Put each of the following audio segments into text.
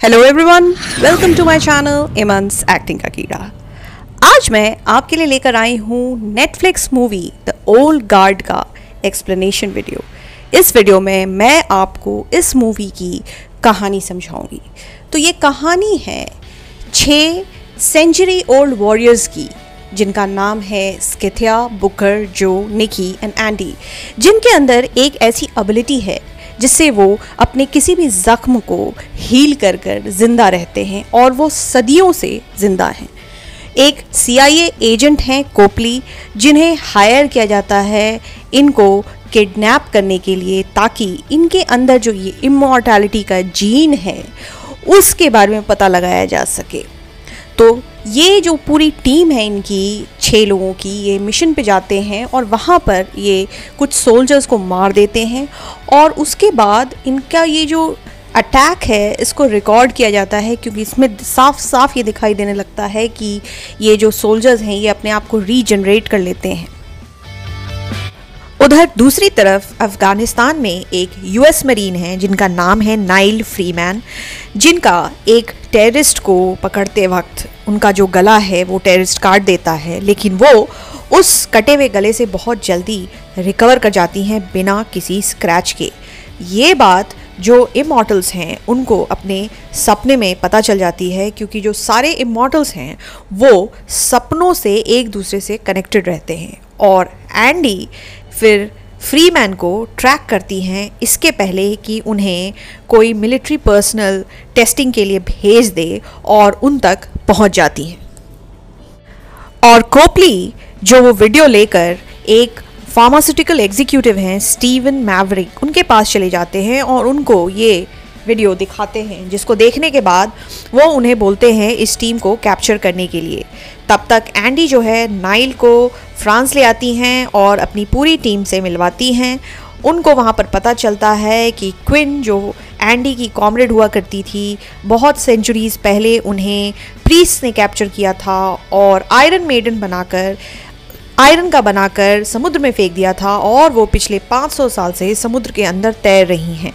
Hello everyone welcome to my channel immense acting का कीड़ा आज मैं आपके लिए लेकर आई हूँ Netflix movie the old guard का एक्सप्लेनेशन वीडियो इस वीडियो में मैं आपको इस मूवी की कहानी समझाऊँगी। तो ये कहानी है छः सेंचुरी ओल्ड वॉरियर्स की, जिनका नाम है स्किथिया बुकर जो निकी एंड एंडी जिनके अंदर एक ऐसी एबिलिटी है जिससे वो अपने किसी भी ज़ख्म को हील कर कर ज़िंदा रहते हैं और वो सदियों से ज़िंदा हैं। एक सीआईए एजेंट हैं कोपली, जिन्हें हायर किया जाता है इनको किडनैप करने के लिए ताकि इनके अंदर जो ये इमोर्टैलिटी का जीन है, उसके बारे में पता लगाया जा सके। तो ये जो पूरी टीम है इनकी छः लोगों की, ये मिशन पे जाते हैं और वहाँ पर ये कुछ सोल्जर्स को मार देते हैं और उसके बाद इनका ये जो अटैक है, इसको रिकॉर्ड किया जाता है क्योंकि इसमें साफ़ साफ़ ये दिखाई देने लगता है कि ये जो सोल्जर्स हैं, ये अपने आप को रीजनरेट कर लेते हैं। उधर दूसरी तरफ़ अफ़गानिस्तान में एक यूएस मरीन है, जिनका नाम है नाइल फ्रीमैन, जिनका एक टेररिस्ट को पकड़ते वक्त उनका जो गला है, वो टेररिस्ट काट देता है, लेकिन वो उस कटे हुए गले से बहुत जल्दी रिकवर कर जाती हैं बिना किसी स्क्रैच के। ये बात जो इमोटल्स हैं, उनको अपने सपने में पता चल जाती है, क्योंकि जो सारे इमोटल्स हैं, वो सपनों से एक दूसरे से कनेक्टेड रहते हैं। और एंडी फिर फ्री मैन को ट्रैक करती हैं इसके पहले कि उन्हें कोई मिलिट्री पर्सनल टेस्टिंग के लिए भेज दे और उन तक पहुँच जाती हैं। और कोपली, जो वो वीडियो लेकर एक फार्मास्यूटिकल एग्जीक्यूटिव हैं, स्टीवन मैवरिक, उनके पास चले जाते हैं और उनको ये वीडियो दिखाते हैं, जिसको देखने के बाद वो उन्हें बोलते हैं इस टीम को कैप्चर करने के लिए। तब तक एंडी जो है नाइल को फ्रांस ले आती हैं और अपनी पूरी टीम से मिलवाती हैं। उनको वहाँ पर पता चलता है कि क्विन जो एंडी की कॉमरेड हुआ करती थी, बहुत सेंचुरीज पहले उन्हें प्रीस ने कैप्चर किया था और आयरन मेडन बनाकर आयरन का बनाकर समुद्र में फेंक दिया था और वो पिछले 500 साल से समुद्र के अंदर तैर रही हैं।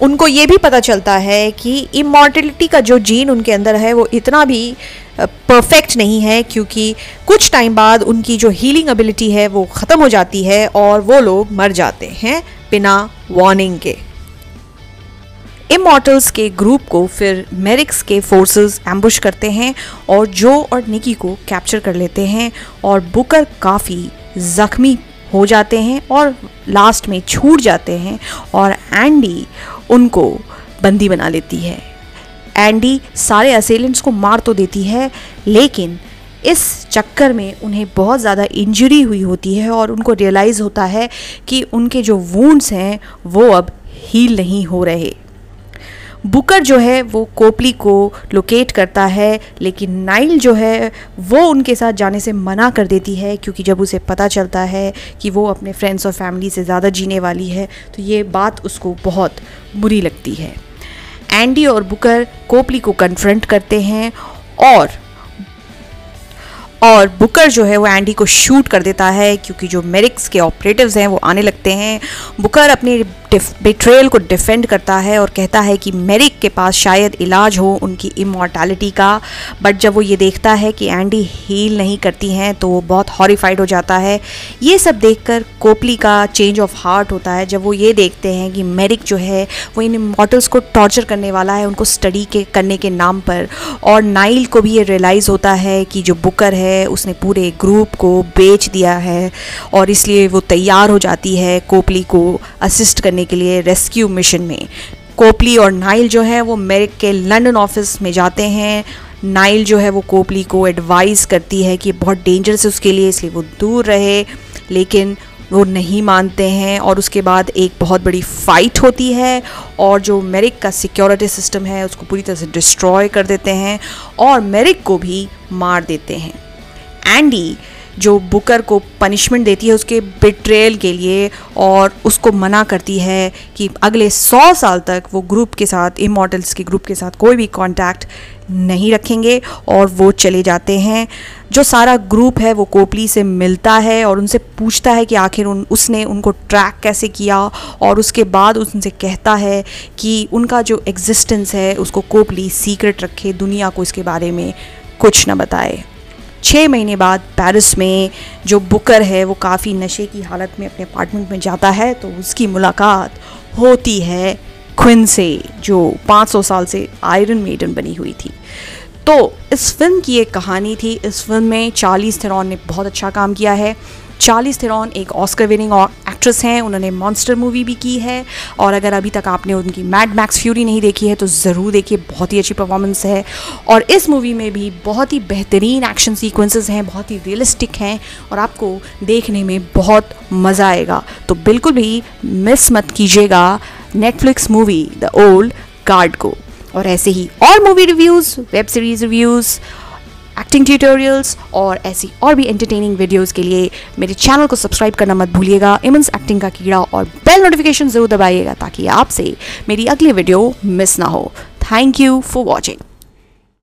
उनको ये भी पता चलता है कि इमोर्टिलिटी का जो जीन उनके अंदर है, वो इतना भी परफेक्ट नहीं है क्योंकि कुछ टाइम बाद उनकी जो हीलिंग एबिलिटी है, वो ख़त्म हो जाती है और वो लोग मर जाते हैं बिना वार्निंग के। इमोटल्स के ग्रुप को फिर मेरिक्स के फोर्सेस एम्बुश करते हैं और जो और निकी को कैप्चर कर लेते हैं और बुकर काफ़ी ज़ख्मी हो जाते हैं और लास्ट में छूट जाते हैं और एंडी उनको बंदी बना लेती है। एंडी सारे असेलेंट्स को मार तो देती है, लेकिन इस चक्कर में उन्हें बहुत ज़्यादा इंजरी हुई होती है और उनको रियलाइज़ होता है कि उनके जो वूंड्स हैं, वो अब हील नहीं हो रहे। बुकर जो है वो कोपली को लोकेट करता है, लेकिन नाइल जो है वो उनके साथ जाने से मना कर देती है, क्योंकि जब उसे पता चलता है कि वो अपने फ्रेंड्स और फैमिली से ज़्यादा जीने वाली है तो ये बात उसको बहुत बुरी लगती है। एंडी और बुकर कोपली को कन्फ्रंट करते हैं और और बुकर जो है वो एंडी को शूट कर देता है, क्योंकि जो मेरिक्स के ऑपरेटिव्स हैं वो आने लगते हैं। बुकर अपनी बिट्रेल को डिफेंड करता है और कहता है कि मेरिक के पास शायद इलाज हो उनकी इमोर्टैलिटी का। बट जब वो ये देखता है कि एंडी हील नहीं करती हैं तो वो बहुत हॉरीफाइड हो जाता है। ये सब देखकर कोपली का चेंज ऑफ़ हार्ट होता है। जब वो ये देखते हैं कि मेरिक जो है, वो इन इमोटल्स को टॉर्चर करने वाला है, उनको स्टडी के, करने के नाम पर। और नाइल को भी ये रियलाइज़ होता है कि जो बुकर है, उसने पूरे ग्रुप को बेच दिया है। और इसलिए वो तैयार हो जाती है कोपली को असिस्ट करने करने के लिए रेस्क्यू मिशन में। कोपली और नाइल जो है, वो मेरिक के लंदन ऑफ़िस में जाते हैं। नाइल जो है, वो कोपली को एडवाइस करती है कि बहुत डेंजरस है उसके लिए, इसलिए वो दूर रहे, लेकिन वो नहीं मानते हैं और उसके बाद एक बहुत बड़ी फ़ाइट होती है और जो मेरिक का सिक्योरिटी सिस्टम है, उसको पूरी तरह से डिस्ट्रॉय कर देते हैं और मेरिक को भी मार देते हैं। एंडी जो बुकर को पनिशमेंट देती है उसके बिट्रेल के लिए और उसको मना करती है कि अगले सौ साल तक वो ग्रुप के साथ इमोटल्स के ग्रुप के साथ कोई भी कांटेक्ट नहीं रखेंगे और वो चले जाते हैं। जो सारा ग्रुप है वो कोपली से मिलता है और उनसे पूछता है कि आखिर उन, उसने उनको ट्रैक कैसे किया और उसके बाद उनसे कहता है कि उनका जो एग्जिस्टेंस है उसको कोपली सीक्रेट रखे, दुनिया को इसके बारे में कुछ न बताए। छः महीने बाद पेरिस में जो बुकर है, वो काफ़ी नशे की हालत में अपने अपार्टमेंट में जाता है तो उसकी मुलाकात होती है क्विन से, जो 500 साल से आयरन मेडन बनी हुई थी। तो इस फ़िल्म की एक कहानी थी। इस फ़िल्म में चार्लीस थेरॉन ने बहुत अच्छा काम किया है। चार्लीस थेरॉन एक ऑस्कर विनिंग एक्ट्रेस हैं। उन्होंने मॉन्स्टर मूवी भी की है और अगर अभी तक आपने उनकी मैड मैक्स फ्यूरी नहीं देखी है तो ज़रूर देखिए। बहुत ही अच्छी परफॉर्मेंस है और इस मूवी में भी बहुत ही बेहतरीन एक्शन सीक्वेंसेस हैं, बहुत ही रियलिस्टिक हैं और आपको देखने में बहुत मज़ा आएगा। तो बिल्कुल भी मिस मत कीजिएगा Netflix movie the old guard को। और ऐसे ही और movie reviews web series reviews acting tutorials और ऐसी और भी एंटरटेनिंग वीडियोस के लिए मेरे चैनल को सब्सक्राइब करना मत भूलिएगा। इमन्स एक्टिंग का कीड़ा और बेल नोटिफिकेशन ज़रूर दबाइएगा ताकि आपसे मेरी अगली वीडियो मिस ना हो। Thank you for watching